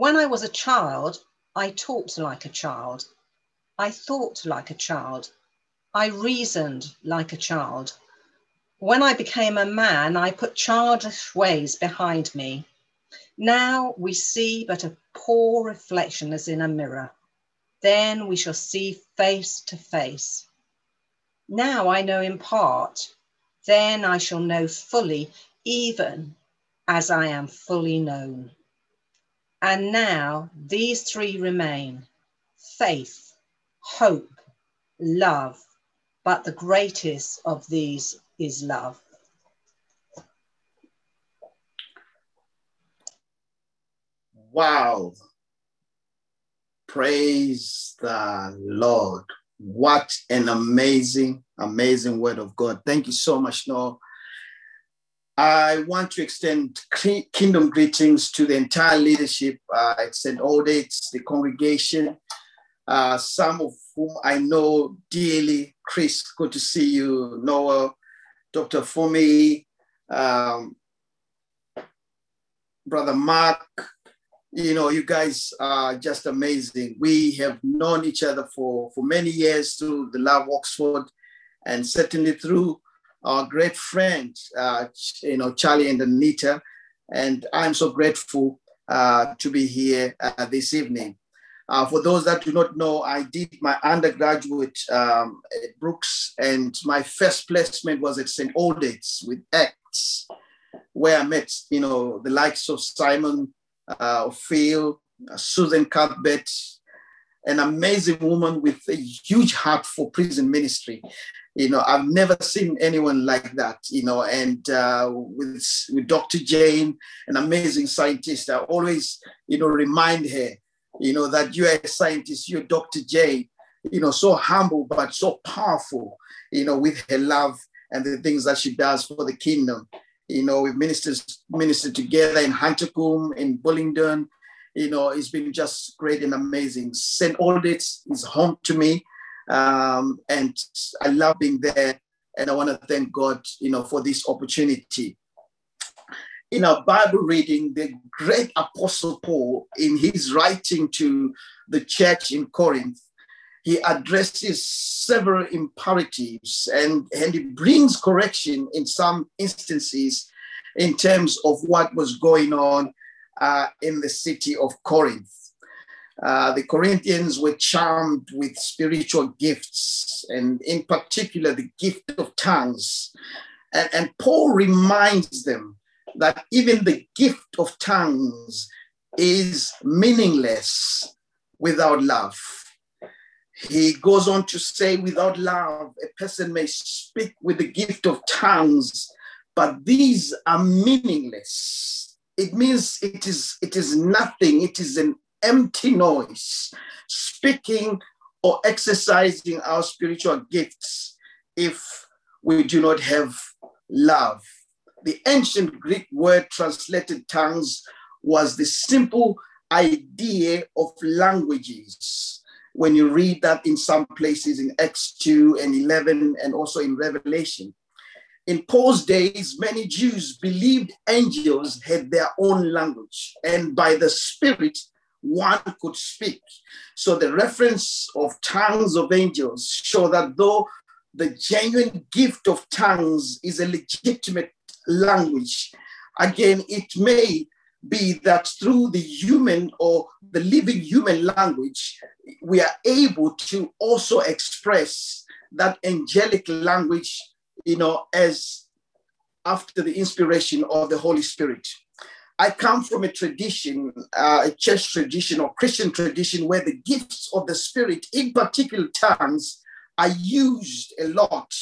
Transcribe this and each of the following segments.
When I was a child, I talked like a child. I thought like a child. I reasoned like a child. When I became a man, I put childish ways behind me. Now we see but a poor reflection as in a mirror. Then we shall see face to face. Now I know in part, then I shall know fully, even as I am fully known. And now these three remain faith, hope, love, but the greatest of these is love. Wow. Praise the Lord. What an amazing, amazing word of God. Thank you so much, Noah. I want to extend kingdom greetings to the entire leadership. Uh, extend all dates, the congregation, uh, some of whom I know dearly. Chris, good to see you. Noah, Dr. Fumi, um, Brother Mark, you know, you guys are just amazing. We have known each other for, for many years through the Love Oxford and certainly through our great friends, uh, you know, Charlie and Anita. And I'm so grateful uh, to be here uh, this evening. Uh, for those that do not know, I did my undergraduate um, at Brooks, and my first placement was at St. Aldate's with Acts, where I met, you know, the likes of Simon uh, Phil, uh, Susan Cuthbert, an amazing woman with a huge heart for prison ministry. You know, I've never seen anyone like that, you know, and uh, with, with Dr. Jane, an amazing scientist, I always, you know, remind her, you know, that you're a scientist, you're Dr. Jane, you know, so humble, but so powerful, you know, with her love and the things that she does for the kingdom. You know, we've ministered, ministered together in Huntercombe, in Bullingdon. You know, it's been just great and amazing. St. Aldate's is home to me. Um, and I love being there. And I want to thank God, you know, for this opportunity. In our Bible reading, the great Apostle Paul, in his writing to the church in Corinth, he addresses several imperatives and, and he brings correction in some instances in terms of what was going on in the city of Corinth. Uh, the Corinthians were charmed with spiritual gifts, and in particular, the gift of tongues. And, and Paul reminds them that even the gift of tongues is meaningless without love. He goes on to say, without love, a person may speak with the gift of tongues, but these are meaningless. It means it is, it is nothing, it is an empty noise. Speaking or exercising our spiritual gifts if we do not have love. The ancient Greek word translated tongues was the simple idea of languages when you read that in some places in Acts 2 and 11 and also in Revelation. In Paul's days, many Jews believed angels had their own language, and by the Spirit, one could speak. So the reference of tongues of angels show that though the genuine gift of tongues is a legitimate language, again, it may be that through the human or the living human language, we are able to also express that angelic language, you know, as after the inspiration of the Holy Spirit. I come from a tradition, uh, a church tradition or Christian tradition where the gifts of the Spirit, in particular tongues, are used a lot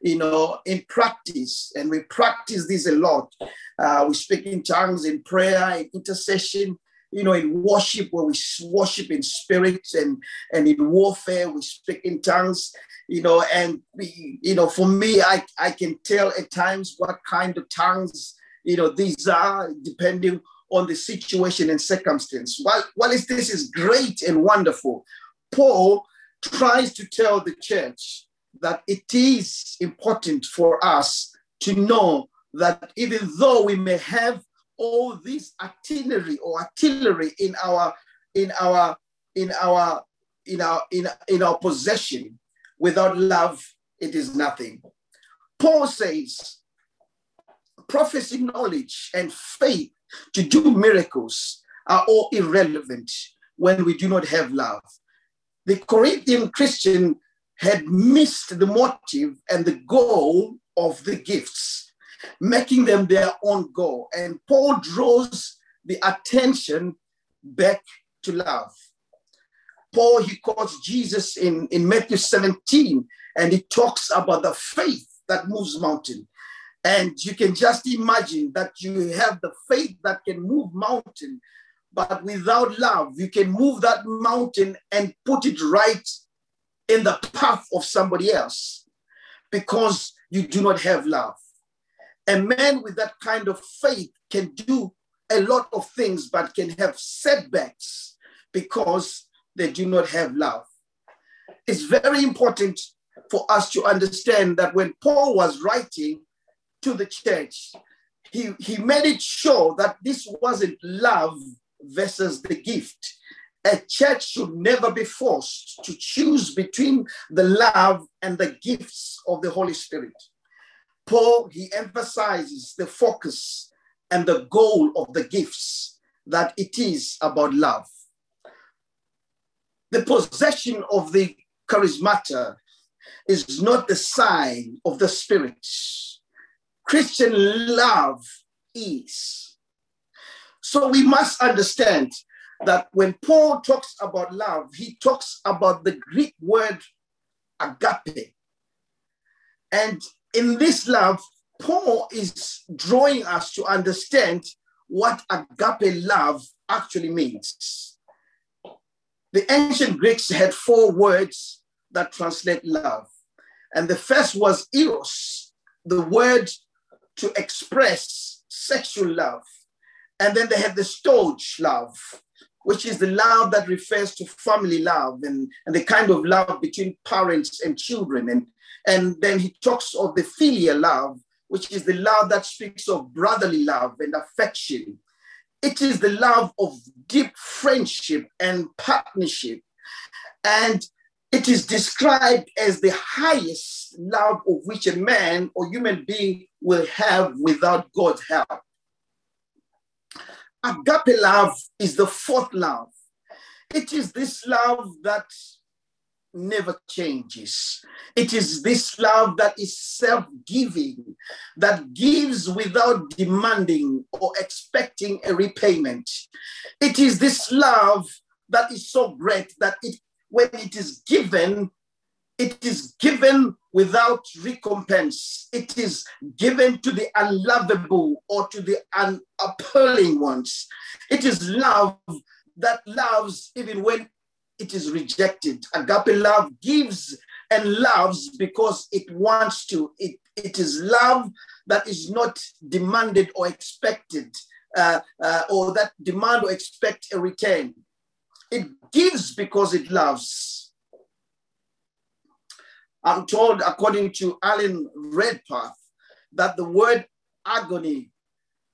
you know, in practice, and we practice this a lot. Uh, we speak in tongues in prayer, in intercession, you know, in worship where we worship in spirit and and in warfare we speak in tongues, you know, and you know, for me, I I can tell at times what kind of tongues, you know, these are depending on the situation and circumstance. While while this is great and wonderful, Paul tries to tell the church that it is important for us to know that even though we may have all this artillery or artillery in our in our in our in our in, in our possession without love it is nothing. Paul says prophecy knowledge and faith to do miracles are all irrelevant when we do not have love. The corinthian christian had missed the motive and the goal of the gifts making them their own goal. And paul draws the attention back to love Paul, he quotes Jesus in, in Matthew 17, and he talks about the faith that moves mountain. And you can just imagine that you have the faith that can move mountain, but without love, you can move that mountain and put it right in the path of somebody else because you do not have love. A man with that kind of faith can do a lot of things, but can have setbacks because they do not have love. It's very important for us to understand that when Paul was writing to the church, he, he made it sure that this wasn't love versus the gift. A church should never be forced to choose between the love and the gifts of the Holy Spirit. Paul, he emphasizes the focus and the goal of the gifts, that it is about love the possession of the charismata is not the sign of the Spirit. Christian love is. So we must understand that when Paul talks about love, he talks about the Greek word agape. And in this love, Paul is drawing us to understand what agape love actually means. The ancient Greeks had four words that translate love. And the first was eros, the word to express sexual love. And then they had the storge love, which is the love that refers to family love and, and the kind of love between parents and children. And, and then he talks of the filial love, which is the love that speaks of brotherly love and affection. It is the love of deep friendship and partnership. And it is described as the highest love of which a man or human being will have without God's help. Agape love is the fourth love. It is this love that never changes. It is this love that is self giving, that gives without demanding or expecting a repayment. It is this love that is so great that it, when it is given, it is given without recompense. It is given to the unlovable or to the unappalling ones. It is love that loves even when it is rejected. Agape love gives and loves because it wants to. It, it is love that is not demanded or expected, uh, uh, or that demand or expect a return. It gives because it loves. I'm told, according to Alan Redpath, that the word agony,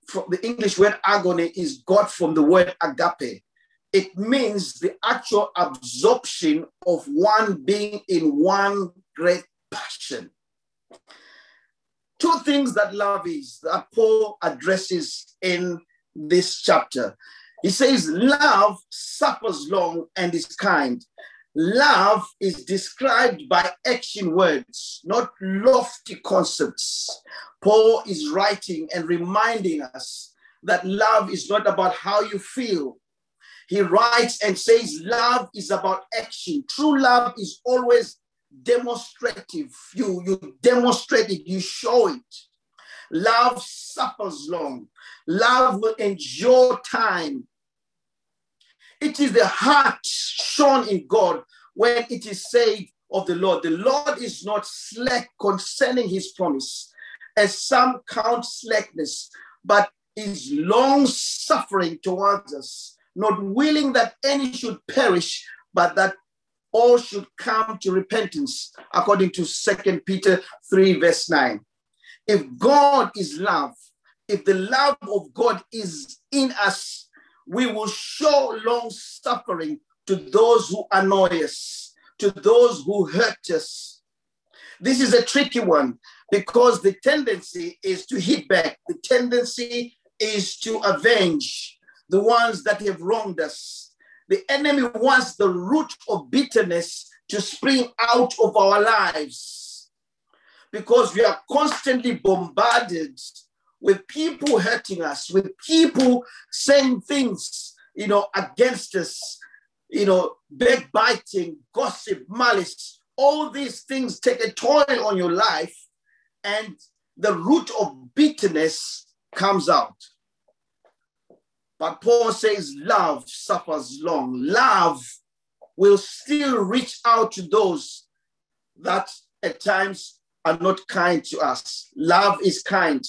from the English word agony, is got from the word agape, it means the actual absorption of one being in one great passion. Two things that love is that Paul addresses in this chapter. He says, Love suffers long and is kind. Love is described by action words, not lofty concepts. Paul is writing and reminding us that love is not about how you feel, he writes and says, Love is about action. True love is always demonstrative. You, you demonstrate it, you show it. Love suffers long. Love will endure time. It is the heart shown in God when it is said of the Lord, the Lord is not slack concerning his promise, as some count slackness, but is long suffering towards us, not willing that any should perish, but that all should come to repentance, according to Second Peter 3, verse 9. If God is love, if the love of God is in us, we will show long suffering to those who annoy us, to those who hurt us. This is a tricky one because the tendency is to hit back, the tendency is to avenge the ones that have wronged us. The enemy wants the root of bitterness to spring out of our lives because we are constantly bombarded with people hurting us, with people saying things, you know, against us, you know, backbiting, gossip, malice. All these things take a toll on your life, and the root of bitterness comes out. But Paul says love suffers long. Love will still reach out to those that at times are not kind to us. Love is kind.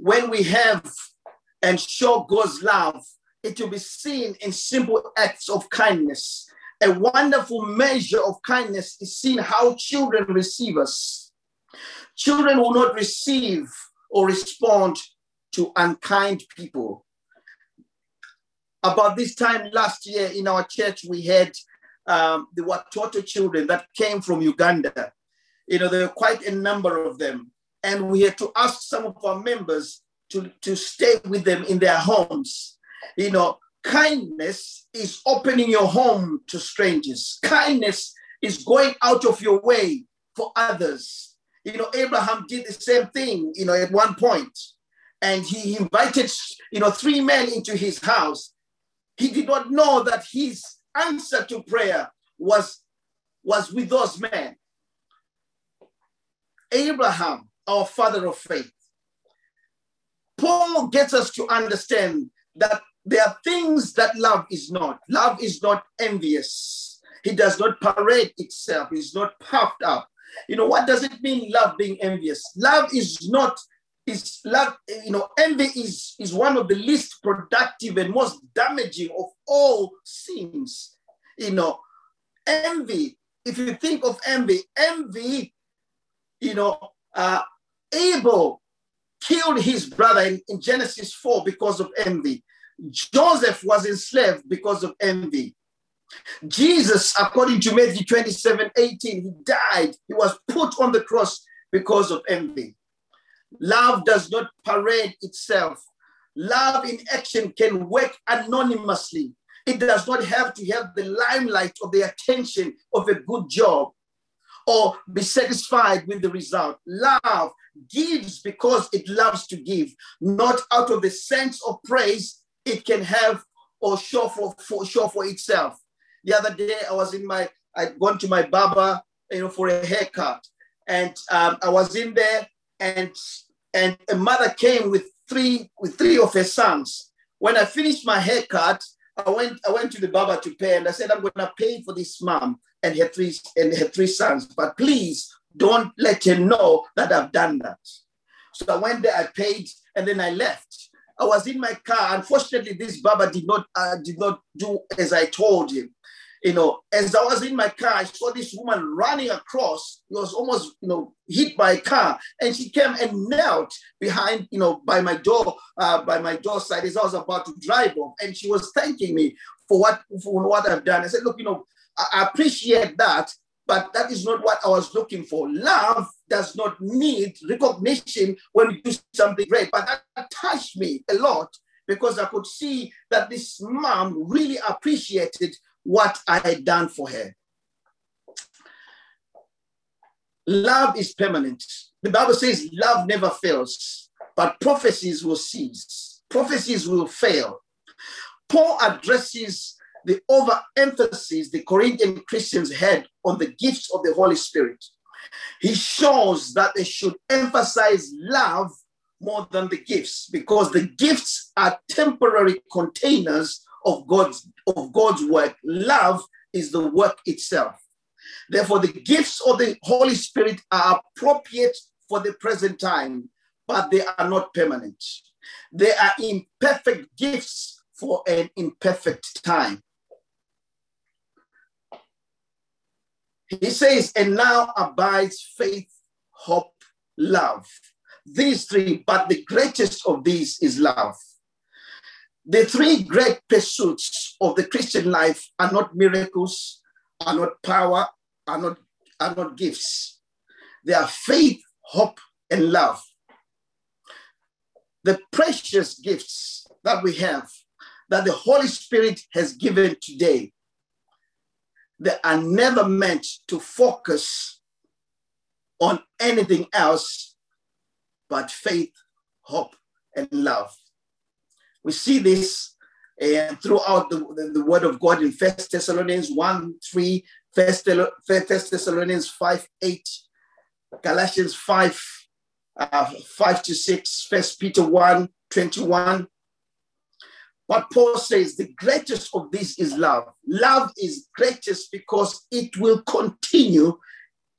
When we have and show God's love, it will be seen in simple acts of kindness. A wonderful measure of kindness is seen how children receive us. Children will not receive or respond to unkind people. About this time last year in our church, we had um, the Watoto children that came from Uganda. You know, there were quite a number of them. And we had to ask some of our members to, to stay with them in their homes. You know, kindness is opening your home to strangers, kindness is going out of your way for others. You know, Abraham did the same thing, you know, at one point and he invited you know three men into his house. He did not know that his answer to prayer was was with those men. Abraham our father of faith. Paul gets us to understand that there are things that love is not. Love is not envious. He does not parade itself. He's not puffed up. You know what does it mean love being envious? Love is not is love, you know, envy is, is one of the least productive and most damaging of all sins. You know, envy, if you think of envy, envy, you know, uh, Abel killed his brother in, in Genesis 4 because of envy. Joseph was enslaved because of envy. Jesus, according to Matthew 27 18, he died. He was put on the cross because of envy. Love does not parade itself. Love in action can work anonymously. It does not have to have the limelight or the attention of a good job or be satisfied with the result. Love gives because it loves to give, not out of the sense of praise it can have or show for, for show for itself. The other day, I was in my, I'd gone to my barber, you know, for a haircut, and um, I was in there, and and a mother came with three with three of her sons. When I finished my haircut, I went I went to the barber to pay, and I said I'm going to pay for this mom and her three and her three sons, but please don't let her know that I've done that. So I went there, I paid, and then I left. I was in my car. Unfortunately, this barber did not uh, did not do as I told him you know, as I was in my car, I saw this woman running across. It was almost, you know, hit by a car, and she came and knelt behind, you know, by my door, uh, by my door side as I was about to drive off, and she was thanking me for what for what I've done. I said, look, you know, I, appreciate that, but that is not what I was looking for. Love does not need recognition when you do something great, but that touched me a lot because I could see that this mom really appreciated what I had done for her. Love is permanent. The Bible says love never fails, but prophecies will cease, prophecies will fail. Paul addresses the overemphasis the Corinthian Christians had on the gifts of the Holy Spirit. He shows that they should emphasize love more than the gifts because the gifts are temporary containers of God's of God's work. Love is the work itself. Therefore, the gifts of the Holy Spirit are appropriate for the present time, but they are not permanent. They are imperfect gifts for an imperfect time. He says, and now abides faith, hope, love. these three, but the greatest of these is love. The three great pursuits of the Christian life are not miracles, are not power, are not, are not gifts. They are faith, hope, and love. The precious gifts that we have, that the Holy Spirit has given today, they are never meant to focus on anything else but faith, hope, and love. We see this uh, throughout the, the, the, word of God in First Thessalonians 1 3, First, Thessalonians 5 8, Galatians 5 uh, 5 to 6, First Peter 1 21. But Paul says the greatest of this is love. Love is greatest because it will continue,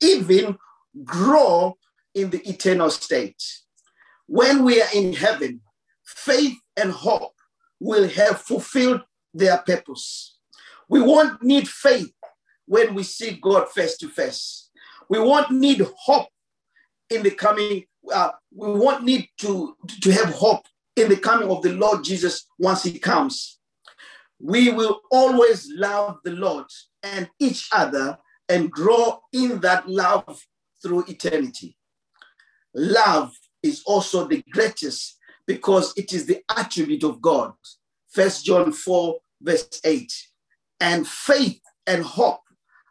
even grow in the eternal state. When we are in heaven, faith and hope will have fulfilled their purpose. We won't need faith when we see God face to face. We won't need hope in the coming, uh, we won't need to, to have hope in the coming of the Lord Jesus once he comes. We will always love the Lord and each other and grow in that love through eternity. Love is also the greatest because it is the attribute of God. First John 4, verse 8. And faith and hope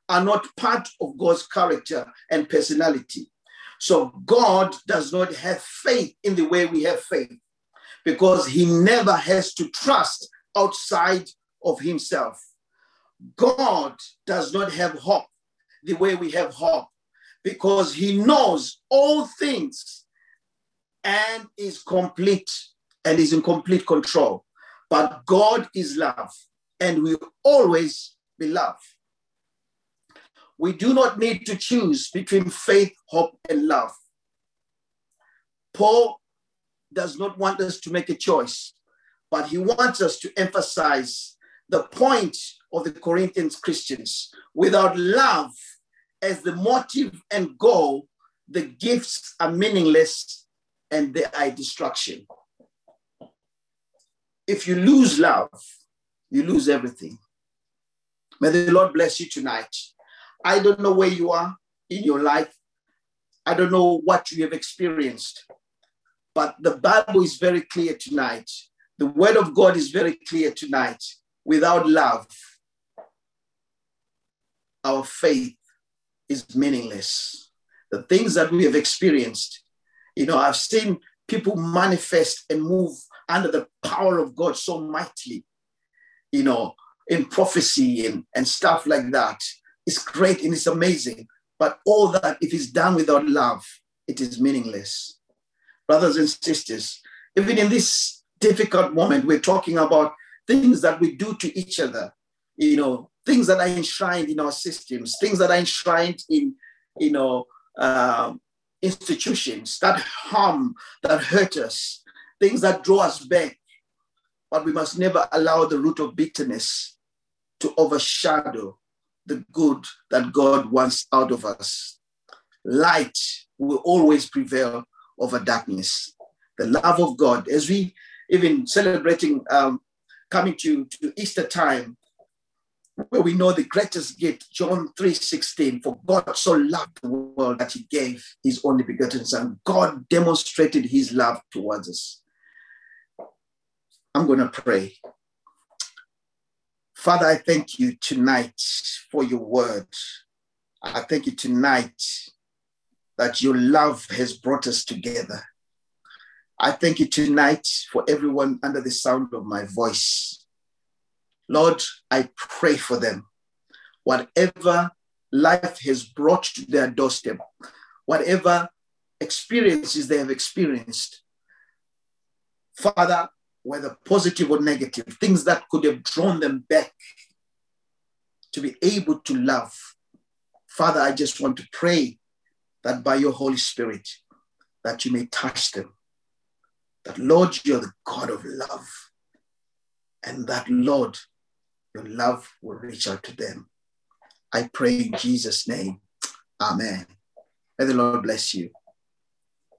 are not part of God's character and personality. So God does not have faith in the way we have faith because he never has to trust outside of himself. God does not have hope the way we have hope because he knows all things and is complete and is in complete control. But God is love and will always be love. We do not need to choose between faith, hope, and love. Paul does not want us to make a choice, but he wants us to emphasize the point of the Corinthians Christians. Without love as the motive and goal, the gifts are meaningless and they are destruction. If you lose love, you lose everything. May the Lord bless you tonight. I don't know where you are in your life. I don't know what you have experienced. But the Bible is very clear tonight. The word of God is very clear tonight. Without love, our faith is meaningless. The things that we have experienced, you know, I've seen people manifest and move under the power of God so mightily, you know, in prophecy and, and stuff like that. It's great and it's amazing. But all that, if it's done without love, it is meaningless brothers and sisters, even in this difficult moment, we're talking about things that we do to each other, you know, things that are enshrined in our systems, things that are enshrined in, you know, uh, institutions that harm, that hurt us, things that draw us back. But we must never allow the root of bitterness to overshadow the good that God wants out of us. Light will always prevail over darkness. The love of God, as we even celebrating um, coming to, to Easter time, where we know the greatest gift, John 3:16, for God so loved the world that he gave his only begotten son. God demonstrated his love towards us. I'm going to pray. Father, I thank you tonight for your word. I thank you tonight that your love has brought us together. I thank you tonight for everyone under the sound of my voice. Lord, I pray for them. Whatever life has brought to their doorstep, whatever experiences they have experienced, Father, whether positive or negative, things that could have drawn them back to be able to love. Father, I just want to pray that by your Holy Spirit, that you may touch them. That, Lord, you're the God of love. And that, Lord, your love will reach out to them. I pray in Jesus' name. Amen. May the Lord bless you.